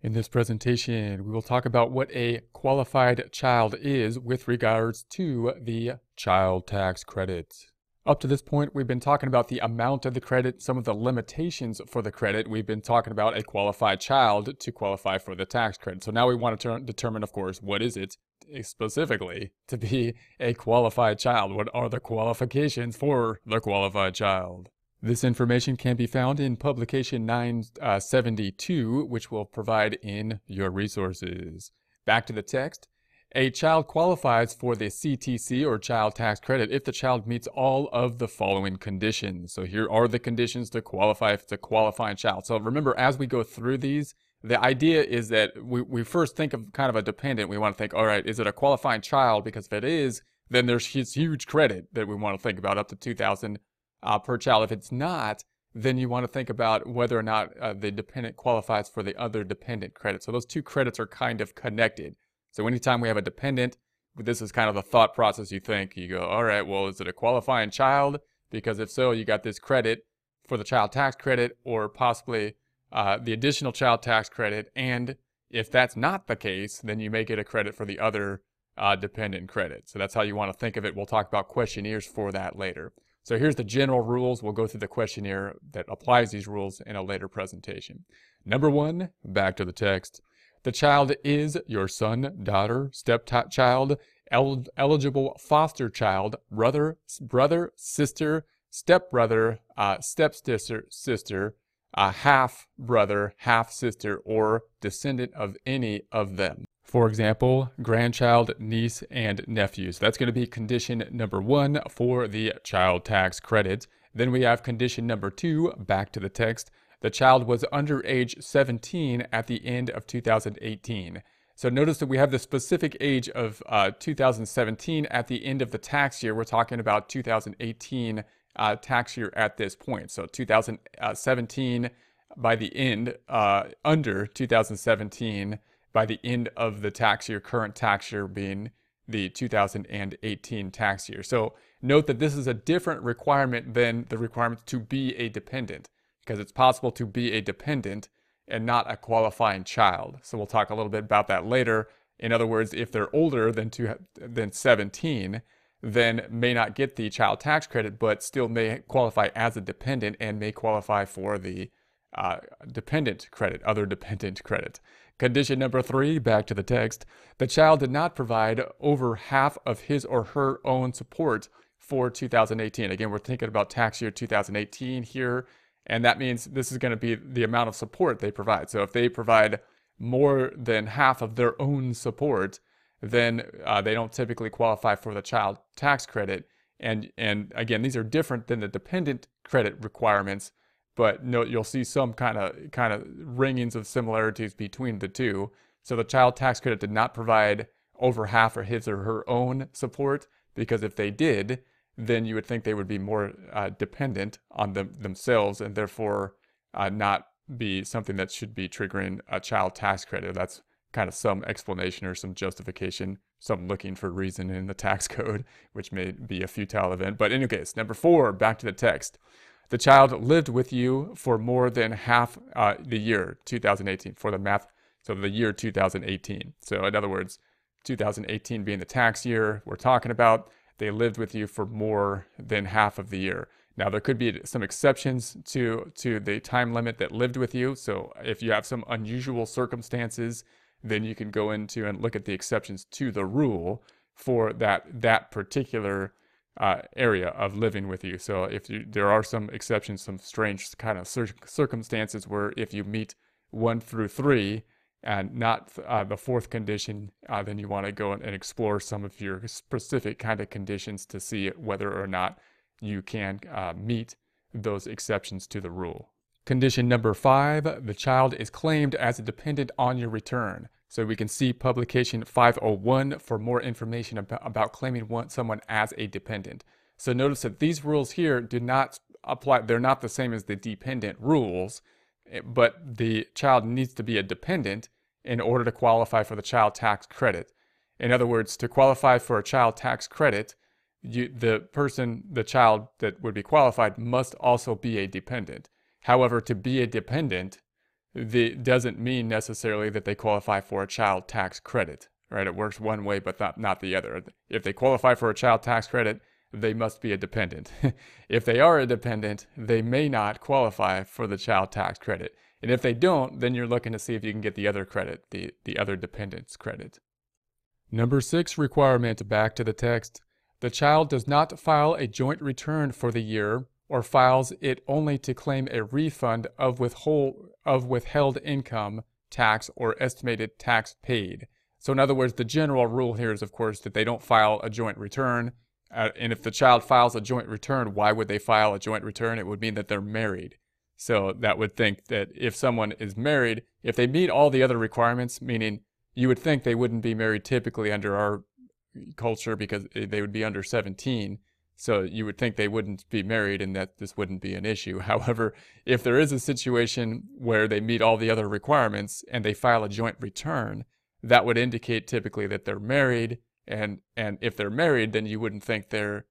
In this presentation, we will talk about what a qualified child is with regards to the child tax credit. Up to this point, we've been talking about the amount of the credit, some of the limitations for the credit. We've been talking about a qualified child to qualify for the tax credit. So now we want to determine, of course, what is it specifically to be a qualified child? What are the qualifications for the qualified child? This information can be found in publication 972, uh, which will provide in your resources. Back to the text. A child qualifies for the CTC or child tax credit if the child meets all of the following conditions. So here are the conditions to qualify if it's a qualifying child. So remember, as we go through these, the idea is that we, we first think of kind of a dependent. We want to think, all right, is it a qualifying child? Because if it is, then there's huge credit that we want to think about up to 2000 uh, per child. If it's not, then you want to think about whether or not uh, the dependent qualifies for the other dependent credit. So those two credits are kind of connected. So anytime we have a dependent, this is kind of the thought process you think. You go, all right, well, is it a qualifying child? Because if so, you got this credit for the child tax credit or possibly uh, the additional child tax credit. And if that's not the case, then you may get a credit for the other uh, dependent credit. So that's how you want to think of it. We'll talk about questionnaires for that later. So here's the general rules. We'll go through the questionnaire that applies these rules in a later presentation. Number one, back to the text. The child is your son, daughter, stepchild, el eligible foster child, brother, brother, sister, stepbrother, uh, stepsister, sister, uh, half brother, half sister, or descendant of any of them. For example, grandchild, niece, and nephews. That's going to be condition number one for the child tax credit. Then we have condition number two, back to the text. The child was under age 17 at the end of 2018. So notice that we have the specific age of uh, 2017 at the end of the tax year. We're talking about 2018 uh, tax year at this point. So 2017 by the end, uh, under 2017 by the end of the tax year, current tax year being the 2018 tax year. So note that this is a different requirement than the requirement to be a dependent because it's possible to be a dependent and not a qualifying child. So we'll talk a little bit about that later. In other words, if they're older than two, than 17, then may not get the child tax credit, but still may qualify as a dependent and may qualify for the uh, dependent credit, other dependent credit. Condition number three, back to the text. The child did not provide over half of his or her own support for 2018. Again, we're thinking about tax year 2018 here, and that means this is going to be the amount of support they provide. So if they provide more than half of their own support, then uh, they don't typically qualify for the child tax credit. And and again, these are different than the dependent credit requirements but no, you'll see some kind of kind of ringings of similarities between the two. So the child tax credit did not provide over half of his or her own support because if they did, then you would think they would be more uh, dependent on them themselves and therefore uh, not be something that should be triggering a child tax credit. That's kind of some explanation or some justification, some looking for reason in the tax code, which may be a futile event. But in any case, number four, back to the text. The child lived with you for more than half uh, the year 2018 for the math. So the year 2018. So in other words, 2018 being the tax year we're talking about, they lived with you for more than half of the year. Now there could be some exceptions to to the time limit that lived with you. So if you have some unusual circumstances, then you can go into and look at the exceptions to the rule for that that particular uh, area of living with you. So if you, there are some exceptions, some strange kind of cir- circumstances where if you meet one through three and not uh, the fourth condition, uh, then you want to go and explore some of your specific kind of conditions to see whether or not you can uh, meet those exceptions to the rule. Condition number five, the child is claimed as a dependent on your return. So we can see publication 501 for more information about, about claiming one, someone as a dependent. So notice that these rules here do not apply, they're not the same as the dependent rules, eh, but the child needs to be a dependent in order to qualify for the child tax credit. In other words, to qualify for a child tax credit, you, the person, the child that would be qualified must also be a dependent. However, to be a dependent, the doesn't mean necessarily that they qualify for a child tax credit, right? It works one way, but not, not the other. If they qualify for a child tax credit, they must be a dependent. if they are a dependent, they may not qualify for the child tax credit. And if they don't, then you're looking to see if you can get the other credit, the, the other dependents credit. Number six requirement back to the text. The child does not file a joint return for the year or files it only to claim a refund of, withhold, of withheld income tax or estimated tax paid. So, in other words, the general rule here is, of course, that they don't file a joint return. Uh, and if the child files a joint return, why would they file a joint return? It would mean that they're married. So that would think that if someone is married, if they meet all the other requirements, meaning you would think they wouldn't be married typically under our culture because they would be under 17. So you would think they wouldn't be married and that this wouldn't be an issue. However, if there is a situation where they meet all the other requirements and they file a joint return, that would indicate typically that they're married and and if they're married then you wouldn't think they're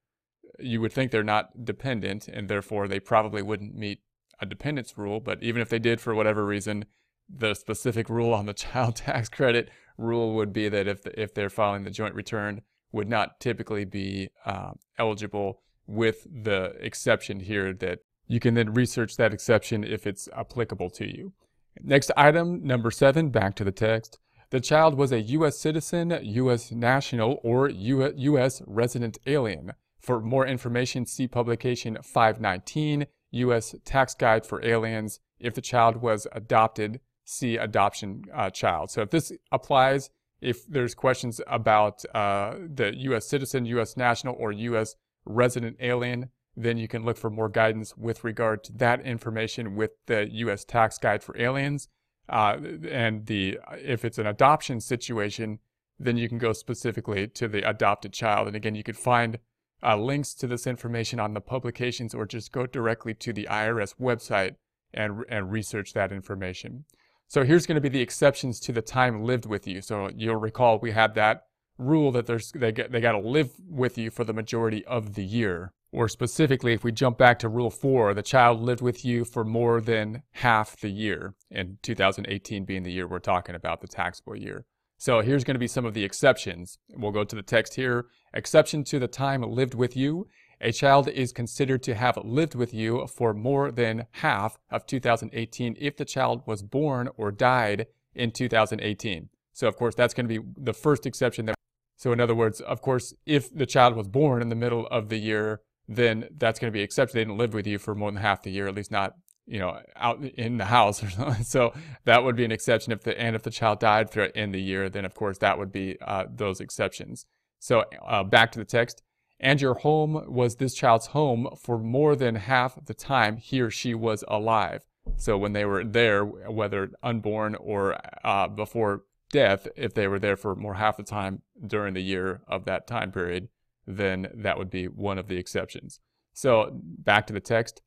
you would think they're not dependent and therefore they probably wouldn't meet a dependence rule, but even if they did for whatever reason, the specific rule on the child tax credit rule would be that if the, if they're filing the joint return, would not typically be uh, eligible with the exception here that you can then research that exception if it's applicable to you. Next item, number seven, back to the text. The child was a U.S. citizen, U.S. national, or U.S. resident alien. For more information, see publication 519 U.S. Tax Guide for Aliens. If the child was adopted, see adoption uh, child. So if this applies, if there's questions about uh, the U.S. citizen, U.S. national, or U.S. resident alien, then you can look for more guidance with regard to that information with the U.S. Tax Guide for Aliens. Uh, and the if it's an adoption situation, then you can go specifically to the adopted child. And again, you could find uh, links to this information on the publications or just go directly to the IRS website and, and research that information. So here's going to be the exceptions to the time lived with you. So you'll recall we had that rule that there's, they, they got to live with you for the majority of the year. Or specifically, if we jump back to rule four, the child lived with you for more than half the year, and 2018 being the year we're talking about, the taxable year. So here's going to be some of the exceptions. We'll go to the text here. Exception to the time lived with you. A child is considered to have lived with you for more than half of 2018 if the child was born or died in 2018. So of course, that's going to be the first exception that so in other words, of course, if the child was born in the middle of the year, then that's going to be accepted. They didn't live with you for more than half the year, at least not you know, out in the house or something. So that would be an exception if the and if the child died in the year, then of course that would be uh, those exceptions. So uh, back to the text. And your home was this child's home for more than half the time he or she was alive. So when they were there, whether unborn or uh, before death, if they were there for more half the time during the year of that time period, then that would be one of the exceptions. So back to the text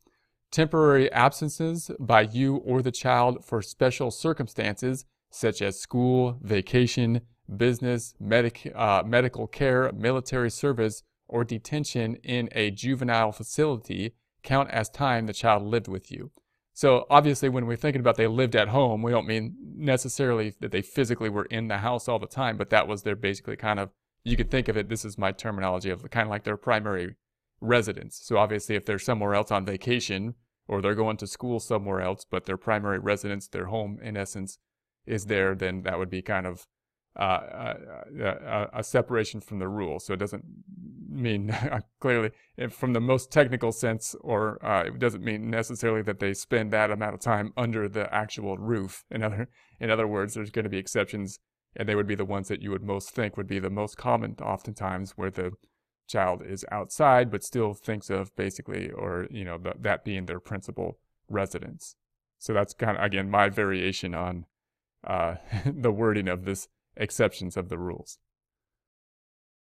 temporary absences by you or the child for special circumstances such as school, vacation, business, medic, uh, medical care, military service, or detention in a juvenile facility count as time the child lived with you. So obviously when we're thinking about they lived at home, we don't mean necessarily that they physically were in the house all the time, but that was their basically kind of, you could think of it, this is my terminology of kind of like their primary residence. So obviously, if they're somewhere else on vacation or they're going to school somewhere else, but their primary residence, their home in essence, is there, then that would be kind of uh, a, uh, uh, a, a, separation from the rule. So it doesn't mean clearly, from the most technical sense, or uh, it doesn't mean necessarily that they spend that amount of time under the actual roof. In other, in other words, there's going to be exceptions, and they would be the ones that you would most think would be the most common, oftentimes, where the child is outside but still thinks of basically or you know that being their principal residence so that's kind of again my variation on uh, the wording of this exceptions of the rules